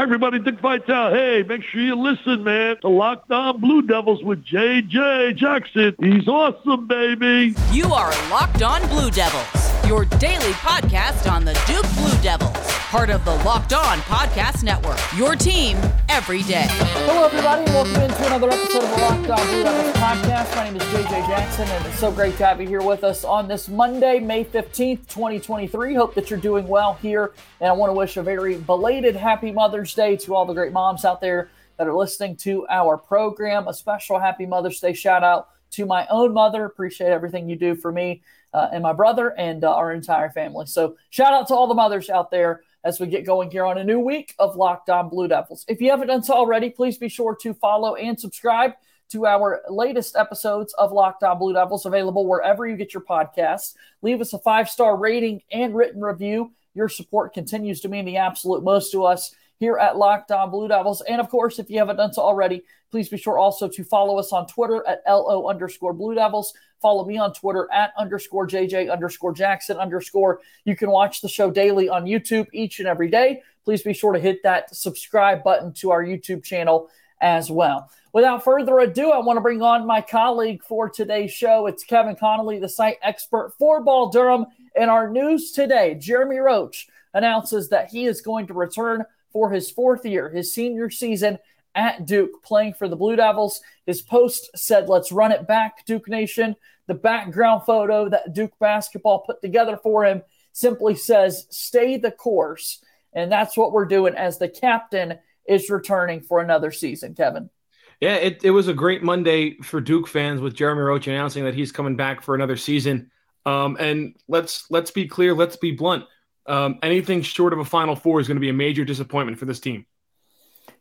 Hi, everybody. Dick Vitale. Hey, make sure you listen, man, to Locked On Blue Devils with J.J. Jackson. He's awesome, baby. You are Locked On Blue Devils, your daily podcast on the Duke Blue Devils, part of the Locked On Podcast Network. Your team every day. Hello, everybody, and welcome into another episode of the Locked On podcast. My name is JJ Jackson, and it's so great to have you here with us on this Monday, May 15th, 2023. Hope that you're doing well here, and I want to wish a very belated happy Mother's Day to all the great moms out there that are listening to our program. A special happy Mother's Day shout out to my own mother. Appreciate everything you do for me uh, and my brother and uh, our entire family. So, shout out to all the mothers out there as we get going here on a new week of Locked On Blue Devils. If you haven't done so already, please be sure to follow and subscribe to our latest episodes of Locked On Blue Devils, available wherever you get your podcasts. Leave us a five star rating and written review. Your support continues to mean the absolute most to us here at Locked On Blue Devils. And of course, if you haven't done so already, please be sure also to follow us on Twitter at LO underscore Blue Devils. Follow me on Twitter at underscore JJ underscore Jackson underscore. You can watch the show daily on YouTube each and every day. Please be sure to hit that subscribe button to our YouTube channel as well. Without further ado, I want to bring on my colleague for today's show. It's Kevin Connelly, the site expert for Ball Durham. In our news today, Jeremy Roach announces that he is going to return for his fourth year, his senior season at Duke, playing for the Blue Devils. His post said, Let's run it back, Duke Nation. The background photo that Duke basketball put together for him simply says, Stay the course. And that's what we're doing as the captain is returning for another season, Kevin. Yeah, it, it was a great Monday for Duke fans with Jeremy Roach announcing that he's coming back for another season. Um, and let's let's be clear, let's be blunt. Um, anything short of a Final Four is going to be a major disappointment for this team.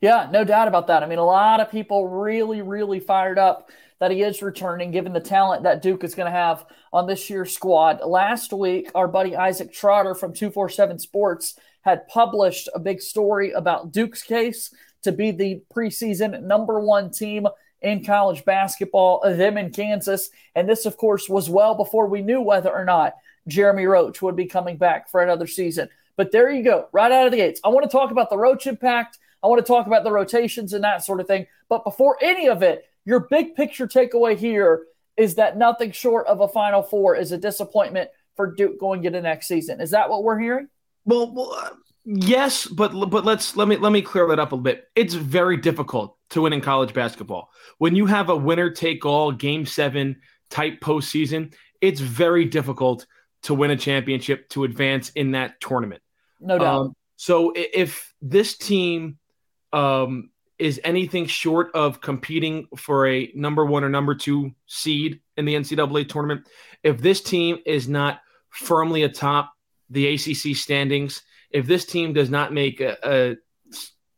Yeah, no doubt about that. I mean, a lot of people really, really fired up that he is returning, given the talent that Duke is going to have on this year's squad. Last week, our buddy Isaac Trotter from 247 Sports had published a big story about Duke's case to be the preseason number one team in college basketball, them in Kansas. And this, of course, was well before we knew whether or not Jeremy Roach would be coming back for another season. But there you go, right out of the gates. I want to talk about the Roach impact. I want to talk about the rotations and that sort of thing. But before any of it, your big picture takeaway here is that nothing short of a Final Four is a disappointment for Duke going into next season. Is that what we're hearing? Well, well uh, yes, but but let's let me let me clear that up a bit. It's very difficult to win in college basketball when you have a winner take all game seven type postseason. It's very difficult to win a championship to advance in that tournament. No doubt. Um, so if this team um, is anything short of competing for a number one or number two seed in the NCAA tournament, if this team is not firmly atop the ACC standings, if this team does not make a, a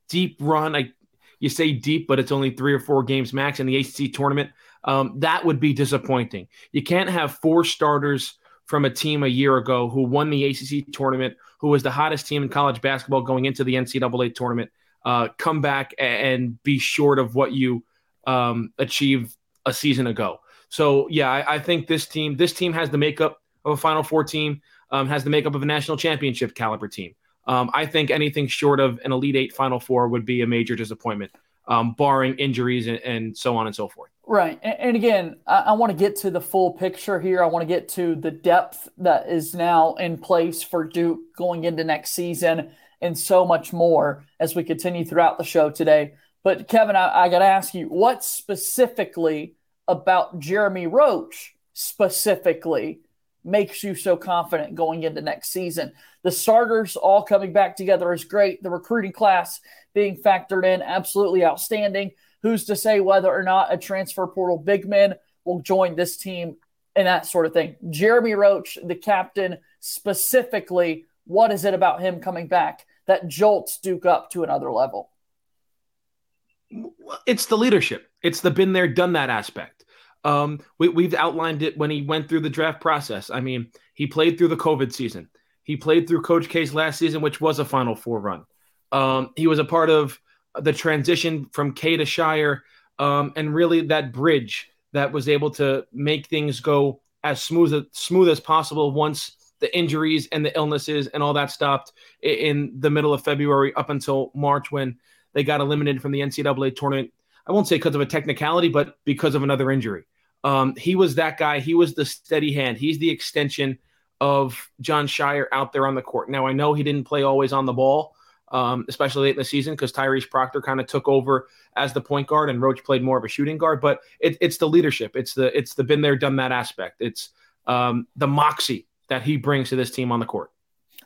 deep run, I, you say deep, but it's only three or four games max in the ACC tournament, um, that would be disappointing. You can't have four starters from a team a year ago who won the ACC tournament, who was the hottest team in college basketball going into the NCAA tournament, uh, come back and be short of what you um, achieved a season ago. So yeah, I, I, think this team this team has the makeup of a Final Four team, um, has the makeup of a national championship caliber team. Um, I think anything short of an Elite Eight Final Four would be a major disappointment, um, barring injuries and, and so on and so forth. Right. And, again, I, I want to get to the full picture here. I want to get to the depth that is now in place for Duke going into next season and so much more as we continue throughout the show today. But Kevin, I, I got to ask you, what specifically about Jeremy Roach specifically makes you so confident going into next season? The starters all coming back together is great. The recruiting class being factored in, absolutely outstanding. Who's to say whether or not a transfer portal big man will join this team and that sort of thing? Jeremy Roach, the captain, specifically, what is it about him coming back that jolts Duke up to another level? It's the leadership. It's the been there, done that aspect. Um, we, have outlined it when he went through the draft process. I mean, he played through the COVID season. He played through Coach K's last season, which was a Final Four run. Um, he was a part of the transition from K to Scheyer, um, and really that bridge that was able to make things go as smooth as smooth as possible once the injuries and the illnesses and all that stopped in the middle of February up until March when they got eliminated from the NCAA tournament. I won't say because of a technicality, but because of another injury. Um, he was that guy. He was the steady hand. He's the extension of Jon Scheyer out there on the court. Now I know he didn't play always on the ball, um, especially late in the season because Tyrese Proctor kind of took over as the point guard and Roach played more of a shooting guard. But it, it's the leadership. It's the it's the been there, done that aspect. It's um, the moxie that he brings to this team on the court.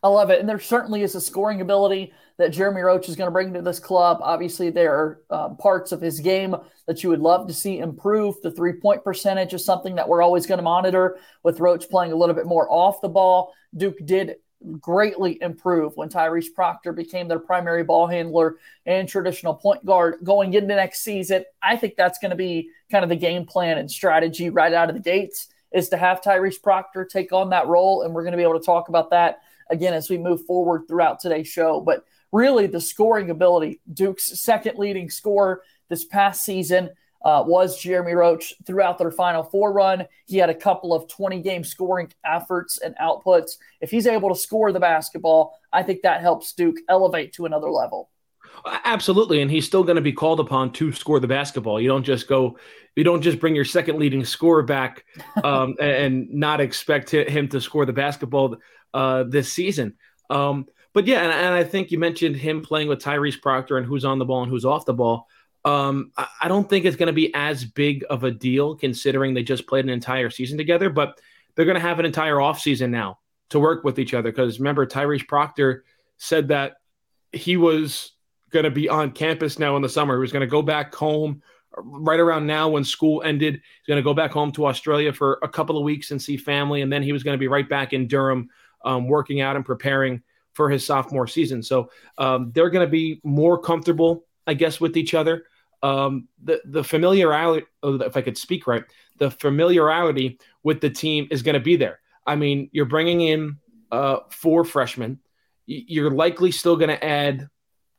I love it. And there certainly is a scoring ability that Jeremy Roach is going to bring to this club. Obviously, there are uh, parts of his game that you would love to see improve. The three point percentage is something that we're always going to monitor with Roach playing a little bit more off the ball. Duke did greatly improve when Tyrese Proctor became their primary ball handler and traditional point guard going into next season. I think that's going to be kind of the game plan and strategy right out of the gates is to have Tyrese Proctor take on that role. And we're going to be able to talk about that again as we move forward throughout today's show. But really, the scoring ability, Duke's second leading scorer this past season. Uh, was Jeremy Roach throughout their Final Four run. He had a couple of 20 game scoring efforts and outputs. If he's able to score the basketball, I think that helps Duke elevate to another level. Absolutely, and he's still going to be called upon to score the basketball. You don't just go, you don't just bring your second leading scorer back um, and not expect him to score the basketball uh, this season. Um, but yeah, and, and, I think you mentioned him playing with Tyrese Proctor and who's on the ball and who's off the ball. Um, I, don't think it's going to be as big of a deal considering they just played an entire season together, but they're going to have an entire offseason now to work with each other. Because remember, Tyrese Proctor said that he was going to be on campus now in the summer. He was going to go back home right around now when school ended. He's going to go back home to Australia for a couple of weeks and see family, and then he was going to be right back in Durham um, working out and preparing for his sophomore season. So um, they're going to be more comfortable, I guess, with each other. Um, the the familiarity, oh, if I could speak right, the familiarity with the team is going to be there. I mean, you're bringing in uh, four freshmen. You're likely still going to add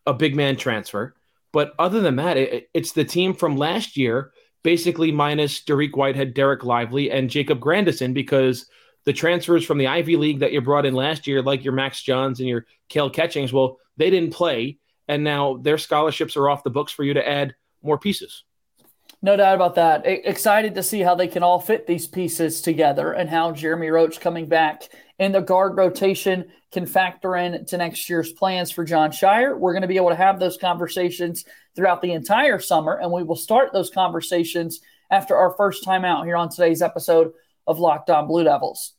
a big man transfer, but other than that, it, it's the team from last year, basically minus Dariq Whitehead, Derek Lively, and Jacob Grandison, because the transfers from the Ivy League that you brought in last year, like your Max Johns and your Kale Catchings, well, they didn't play, and now their scholarships are off the books for you to add more pieces. No doubt about that. Excited to see how they can all fit these pieces together and how Jeremy Roach coming back in the guard rotation can factor in to next year's plans for Jon Scheyer. We're going to be able to have those conversations throughout the entire summer, and we will start those conversations after our first time out here on today's episode of Locked On Blue Devils.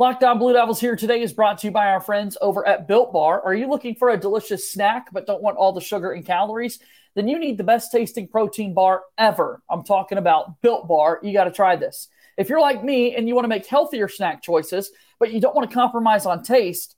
Locked On Blue Devils here today is brought to you by our friends over at Built Bar. Are you looking for a delicious snack but don't want all the sugar and calories? Then you need the best tasting protein bar ever. I'm talking about Built Bar. You got to try this. If you're like me and you want to make healthier snack choices, but you don't want to compromise on taste,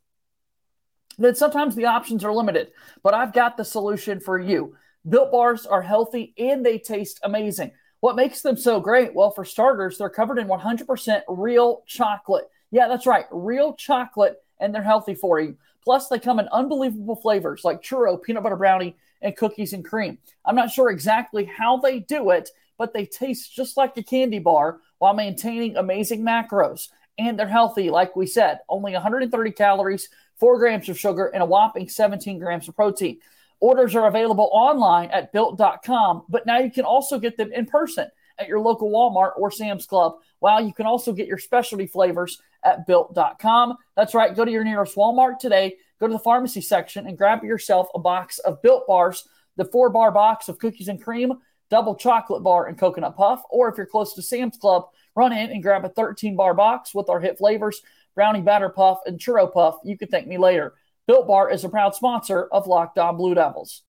then sometimes the options are limited. But I've got the solution for you. Built Bars are healthy and they taste amazing. What makes them so great? Well, for starters, they're covered in 100% real chocolate. Yeah, that's right. Real chocolate, and they're healthy for you. Plus, they come in unbelievable flavors like churro, peanut butter brownie, and cookies and cream. I'm not sure exactly how they do it, but they taste just like a candy bar while maintaining amazing macros. And they're healthy, like we said, only 130 calories, 4 grams of sugar, and a whopping 17 grams of protein. Orders are available online at built.com, but now you can also get them in person at your local Walmart or Sam's Club. While you can also get your specialty flavors at built.com. That's right. Go to your nearest Walmart today, go to the pharmacy section and grab yourself a box of built bars, the four bar box of cookies and cream, double chocolate bar, and coconut puff. Or if you're close to Sam's Club, run in and grab a 13 bar box with our hit flavors, brownie batter puff, and churro puff. You can thank me later. Built Bar is a proud sponsor of Locked On Blue Devils.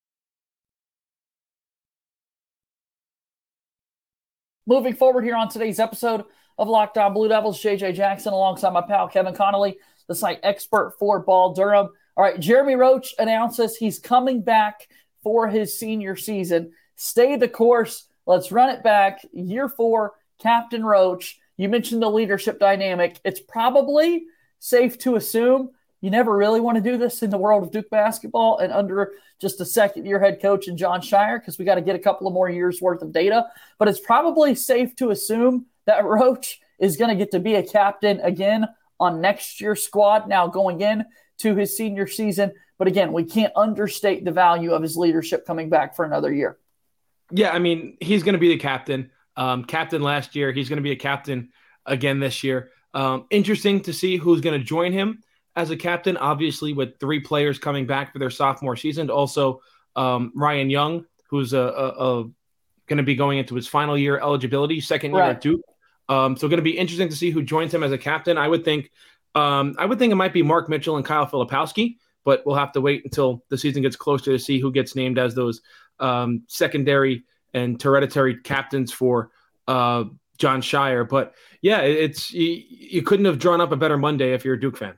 Moving forward here on today's episode of Locked On Blue Devils, JJ Jackson alongside my pal Kevin Connelly, the site expert for Ball Durham. All right, Jeremy Roach announces he's coming back for his senior season. Stay the course. Let's run it back. Year four, Captain Roach. You mentioned the leadership dynamic. It's probably safe to assume you never really want to do this in the world of Duke basketball and under just a second year head coach in Jon Scheyer because we got to get a couple of more years worth of data. But it's probably safe to assume that Roach is going to get to be a captain again on next year's squad now going in to his senior season. But again, we can't understate the value of his leadership coming back for another year. Yeah, I mean, he's going to be the captain. Um, captain last year. He's going to be a captain again this year. Um, interesting to see who's going to join him as a captain. Obviously, with three players coming back for their sophomore season. Also, um, Ryan Young, who's a, a, a going to be going into his final year eligibility, second year right. at Duke. Um, so, going to be interesting to see who joins him as a captain. I would think, um, I would think it might be Mark Mitchell and Kyle Filipowski, but we'll have to wait until the season gets closer to see who gets named as those um, secondary and hereditary captains for uh, Jon Scheyer. But yeah, it's you, you couldn't have drawn up a better Monday if you're a Duke fan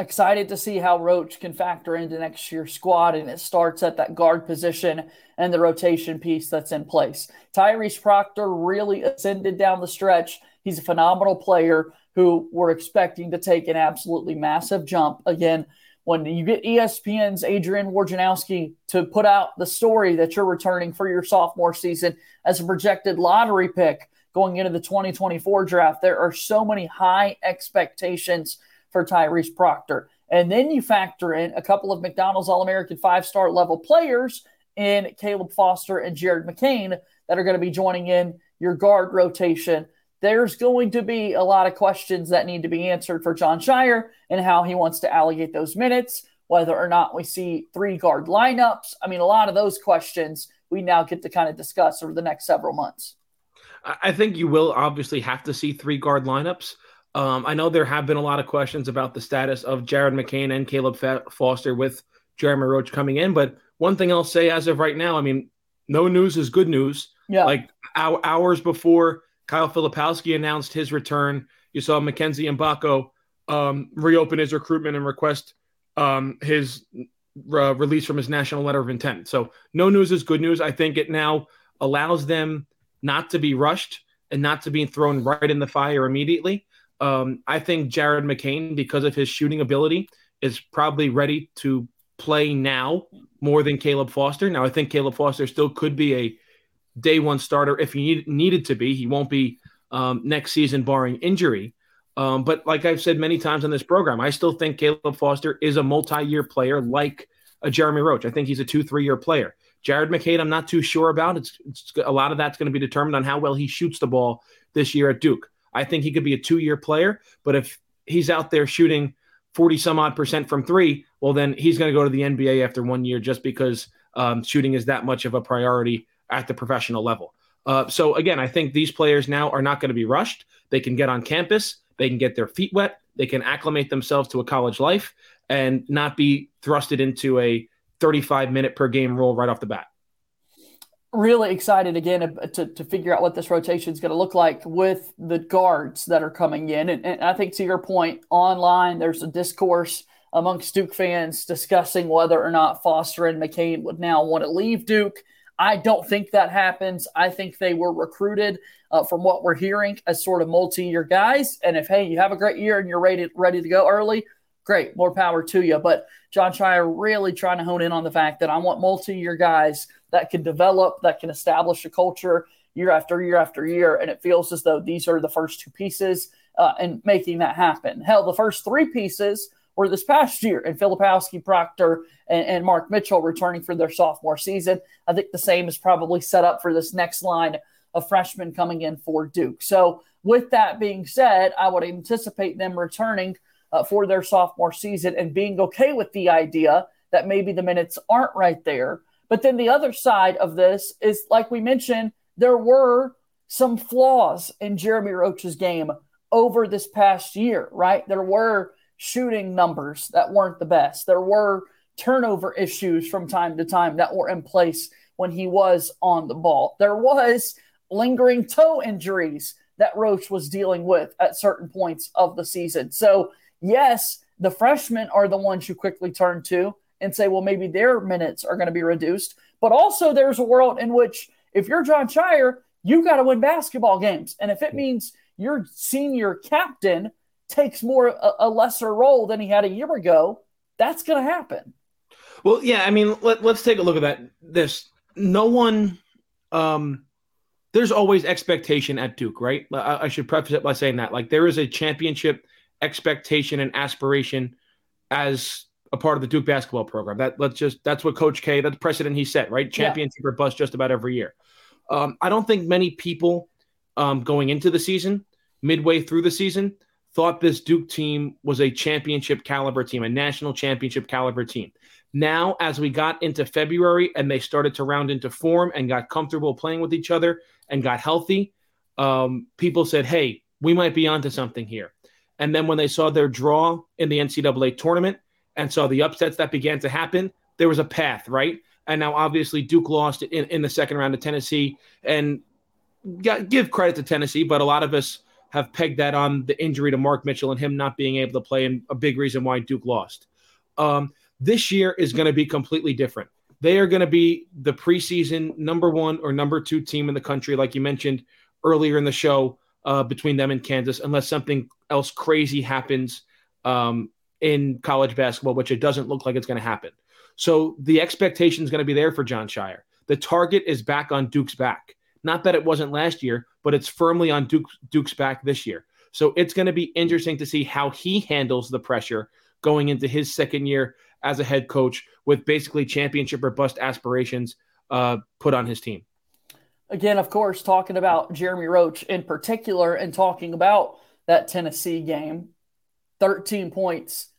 excited to see how Roach can factor into next year's squad, and it starts at that guard position and the rotation piece that's in place. Tyrese Proctor really ascended down the stretch. He's a phenomenal player who we're expecting to take an absolutely massive jump. Again, when you get ESPN's Adrian Wojnarowski to put out the story that you're returning for your sophomore season as a projected lottery pick going into the 2024 draft, there are so many high expectations – for Tyrese Proctor. And then you factor in a couple of McDonald's All American five star level players in Caleb Foster and Jared McCain that are going to be joining in your guard rotation. There's going to be a lot of questions that need to be answered for Jon Scheyer and how he wants to allocate those minutes, whether or not we see three guard lineups. I mean, a lot of those questions we now get to kind of discuss over the next several months. I think you will obviously have to see three guard lineups. Um, I know there have been a lot of questions about the status of Jared McCain and Caleb Foster with Jeremy Roach coming in, but one thing I'll say as of right now, I mean, no news is good news. Yeah. Like hours before Kyle Filipowski announced his return, you saw Mackenzie Mgbako um, reopen his recruitment and request um, his uh, release from his national letter of intent. So no news is good news. I think it now allows them not to be rushed and not to be thrown right in the fire immediately. Um, I think Jared McCain, because of his shooting ability, is probably ready to play now more than Caleb Foster. Now, I think Caleb Foster still could be a day one starter if he need, needed to be. He won't be um, next season, barring injury. Um, but like I've said many times on this program, I still think Caleb Foster is a multi year player like a Jeremy Roach. I think he's a two, three year player. Jared McCain, I'm not too sure about. It's, it's a lot of that's going to be determined on how well he shoots the ball this year at Duke. I think he could be a two year player, but if he's out there shooting 40 some odd percent from three, well, then he's going to go to the NBA after one year just because um, shooting is that much of a priority at the professional level. Uh, so, again, I think these players now are not going to be rushed. They can get on campus, they can get their feet wet, they can acclimate themselves to a college life and not be thrusted into a 35 minute per game role right off the bat really excited again to, to figure out what this rotation is going to look like with the guards that are coming in. And, and, I think to your point, online, there's a discourse amongst Duke fans discussing whether or not Foster and McCain would now want to leave Duke. I don't think that happens. I think they were recruited uh, from what we're hearing as sort of multi-year guys. And if, hey, you have a great year and you're ready, ready to go early, great, more power to you. But Jon Scheyer really trying to hone in on the fact that I want multi-year guys – that can develop, that can establish a culture year after year after year. And it feels as though these are the first two pieces uh, in making that happen. Hell, the first three pieces were this past year, and Filipowski, Proctor, and, and Mark Mitchell returning for their sophomore season. I think the same is probably set up for this next line of freshmen coming in for Duke. So, with that being said, I would anticipate them returning uh, for their sophomore season and being okay with the idea that maybe the minutes aren't right there but then the other side of this is, like we mentioned, there were some flaws in Jeremy Roach's game over this past year, right? There were shooting numbers that weren't the best. There were turnover issues from time to time that were in place when he was on the ball. There was lingering toe injuries that Roach was dealing with at certain points of the season. So, yes, the freshmen are the ones you quickly turn to and say, well, maybe their minutes are going to be reduced. But also, there's a world in which if you're Jon Scheyer, you got to win basketball games. And if it means your senior captain takes more a, a lesser role than he had a year ago, that's going to happen. Well, yeah, I mean, let, us take a look at that. This no one, um, there's always expectation at Duke, right? I, I should preface it by saying that, like, there is a championship expectation and aspiration as a part of the Duke basketball program. That let's just that's what Coach K, that's the precedent he set, right? Championship yeah. or bust just about every year. Um, I don't think many people um, going into the season, midway through the season, thought this Duke team was a championship caliber team, a national championship caliber team. Now, as we got into February and they started to round into form and got comfortable playing with each other and got healthy, um, people said, hey, we might be onto something here. And then when they saw their draw in the NCAA tournament and saw the upsets that began to happen, there was a path, right? And now, obviously, Duke lost in, in the second round of Tennessee. And got, give credit to Tennessee, but a lot of us have pegged that on the injury to Mark Mitchell and him not being able to play, and a big reason why Duke lost. Um, this year is going to be completely different. They are going to be the preseason number one or number two team in the country, like you mentioned earlier in the show, uh, between them and Kansas, unless something else crazy happens um, in college basketball, which it doesn't look like it's going to happen. So the expectation is going to be there for Jon Scheyer. The target is back on Duke's back. Not that it wasn't last year, but it's firmly on Duke, Duke's back this year. So it's going to be interesting to see how he handles the pressure going into his second year as a head coach with basically championship or bust aspirations uh, put on his team. Again, of course, talking about Jeremy Roach in particular and talking about that Tennessee game 13 points,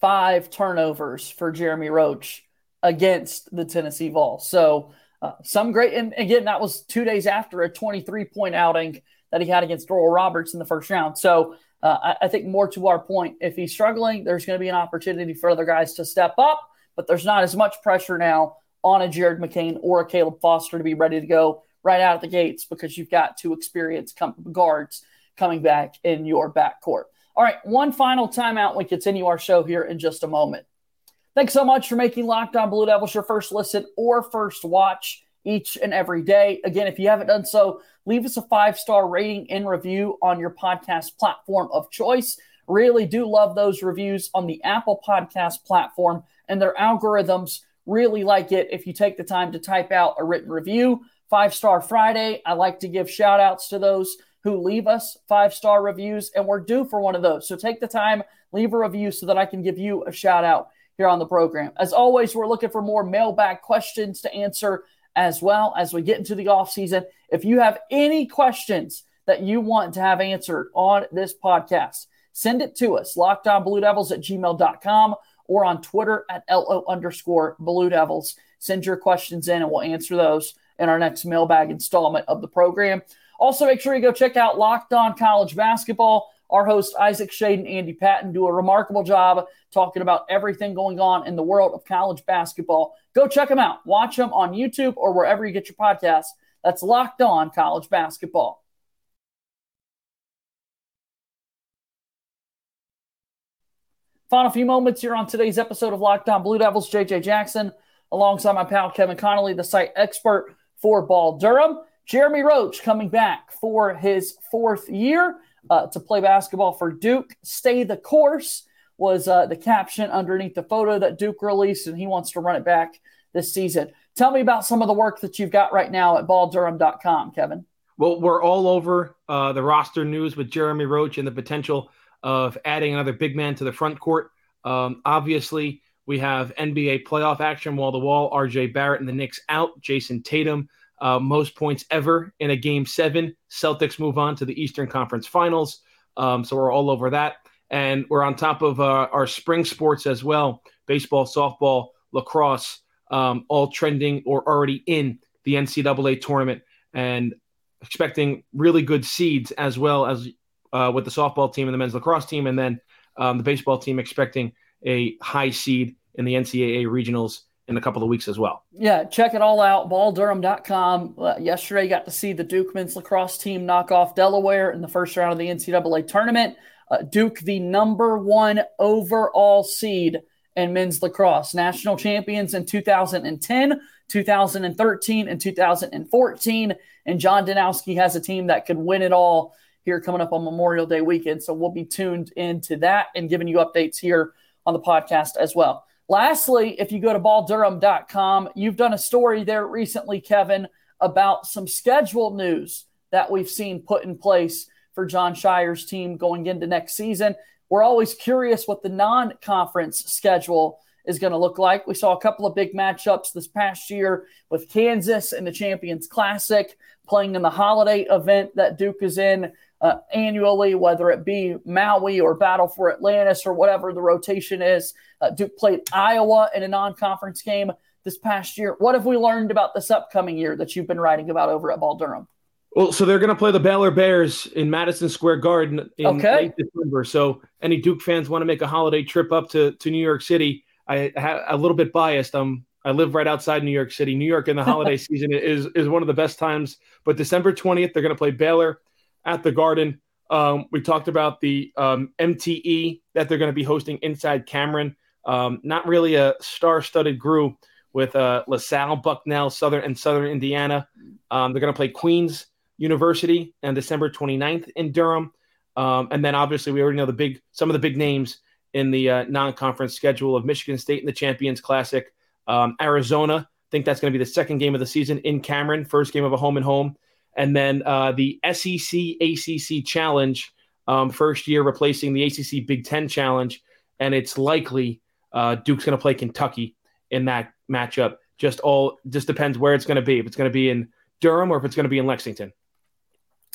five turnovers for Jeremy Roach against the Tennessee Vols. So, uh, some great, and again, that was two days after a 23 point outing that he had against Oral Roberts in the first round. So uh, I, I, think more to our point, if he's struggling, there's going to be an opportunity for other guys to step up, but there's not as much pressure now on a Jared McCain or a Caleb Foster to be ready to go right out of the gates because you've got two experienced guards coming back in your backcourt. All right, one final timeout. We continue our show here in just a moment. Thanks so much for making Locked On Blue Devils your first listen or first watch each and every day. Again, if you haven't done so, leave us a five star rating and review on your podcast platform of choice. Really do love those reviews on the Apple Podcast platform, and their algorithms really like it if you take the time to type out a written review. Five Star Friday, I like to give shout outs to those who leave us five star reviews, and we're due for one of those. So take the time, leave a review so that I can give you a shout out here on the program. As always, we're looking for more mailbag questions to answer as well as we get into the off season. If you have any questions that you want to have answered on this podcast, send it to us, lockedonbluedevils at gmail.com or on Twitter at LO underscore Blue Devils. Send your questions in and we'll answer those in our next mailbag installment of the program. Also, make sure you go check out Locked On College Basketball. Our host, Isaac Schade and Andy Patton, do a remarkable job talking about everything going on in the world of college basketball. Go check them out. Watch them on YouTube or wherever you get your podcasts. That's Locked On College Basketball. Final few moments here on today's episode of Locked On Blue Devils. JJ Jackson, alongside my pal Kevin Connelly, the site expert for Ball Durham. Jeremy Roach coming back for his fourth year uh, to play basketball for Duke. Stay the course was uh, the caption underneath the photo that Duke released, and he wants to run it back this season. Tell me about some of the work that you've got right now at balldurham.com, Kevin. Well, we're all over uh, the roster news with Jeremy Roach and the potential of adding another big man to the front court. Um, obviously, we have NBA playoff action wall to wall. RJ Barrett and the Knicks out. Jayson Tatum uh, most points ever in a game seven. Celtics move on to the Eastern Conference Finals. Um, so we're all over that. And we're on top of uh, our spring sports as well baseball, softball, lacrosse, um, all trending or already in the NCAA tournament and expecting really good seeds as well as uh, with the softball team and the men's lacrosse team. And then um, the baseball team expecting a high seed in the NCAA regionals in a couple of weeks as well. Yeah, check it all out, balldurham.com. Uh, yesterday, you got to see the Duke men's lacrosse team knock off Delaware in the first round of the NCAA tournament. Uh, Duke, the number one overall seed in men's lacrosse, national champions in 2010, 2013, and 2014. And John Danowski has a team that could win it all here coming up on Memorial Day weekend. So we'll be tuned into that and giving you updates here on the podcast as well. Lastly, if you go to balldurham.com, you've done a story there recently, Kevin, about some schedule news that we've seen put in place for Jon Scheyer's team going into next season. we're always curious what the non conference schedule is going to look like. We saw a couple of big matchups this past year with Kansas in the Champions Classic, playing in the holiday event that Duke is in uh, annually, whether it be Maui or Battle for Atlantis or whatever the rotation is. Uh, Duke played Iowa in a non conference game this past year. What have we learned about this upcoming year that you've been writing about over at Ball Durham? Well, so they're going to play the Baylor Bears in Madison Square Garden in okay. late December. So, any Duke fans want to make a holiday trip up to, to New York City? I have a little bit biased. Um, I live right outside New York City. New York in the holiday season is is one of the best times. But December twentieth, they're going to play Baylor at the Garden. Um, we talked about the um, MTE that they're going to be hosting inside Cameron. Um, not really a star-studded group with uh, LaSalle, Bucknell, Southern, and Southern Indiana. Um, they're going to play Queens University on December 29th in Durham. Um, and then obviously we already know the big some of the big names in the uh, non-conference schedule of Michigan State in the Champions Classic, um, Arizona. I think that's going to be the second game of the season in Cameron, first game of a home and home, and then uh, the SEC ACC Challenge, um, first year replacing the ACC Big Ten Challenge, and it's likely uh, Duke's going to play Kentucky in that matchup. Just all just depends where it's going to be. If it's going to be in Durham or if it's going to be in Lexington.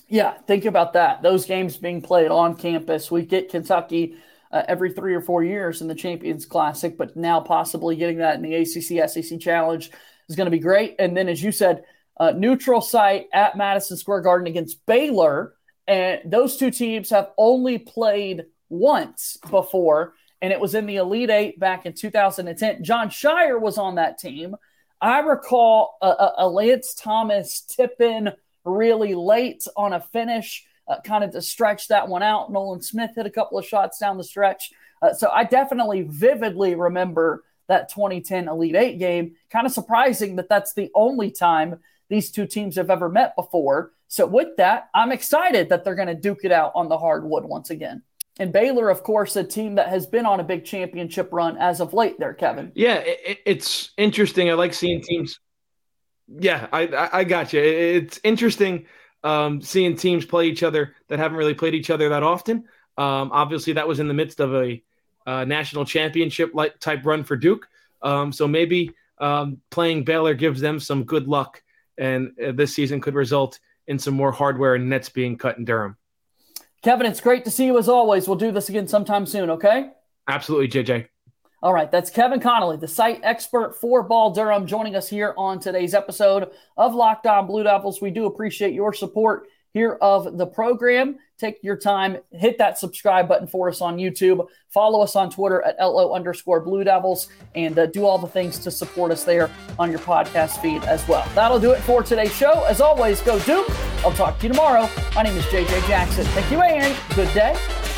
Yeah, think about that. Those games being played on campus. We get Kentucky uh, every three or four years in the Champions Classic, but now possibly getting that in the ACC SEC Challenge is going to be great. And then, as you said, uh, neutral site at Madison Square Garden against Baylor. And those two teams have only played once before, and it was in the Elite Eight back in 2010. Jon Scheyer was on that team. I recall a, a, a Lance Thomas tip in really late on a finish, uh, kind of to stretch that one out. Nolan Smith hit a couple of shots down the stretch. Uh, so I definitely vividly remember that 2010 Elite Eight game. Kind of surprising that that's the only time these two teams have ever met before. So with that, I'm excited that they're going to duke it out on the hardwood once again. And Baylor, of course, a team that has been on a big championship run as of late there, Kevin. Yeah, it, it's interesting. I like seeing teams yeah, I, I, got you. It's interesting um, seeing teams play each other that haven't really played each other that often. Um, obviously, that was in the midst of a uh, national championship type run for Duke. Um, so maybe um, playing Baylor gives them some good luck, and uh, this season could result in some more hardware and nets being cut in Durham. Kevin, it's great to see you as always. We'll do this again sometime soon, okay? Absolutely, JJ. All right, that's Kevin Connelly, the site expert for Ball Durham, joining us here on today's episode of Locked On Blue Devils. We do appreciate your support here of the program. Take your time, hit that subscribe button for us on YouTube. Follow us on Twitter at LO underscore Blue Devils and uh, do all the things to support us there on your podcast feed as well. That'll do it for today's show. As always, go Duke. I'll talk to you tomorrow. My name is JJ Jackson. Thank you and good day.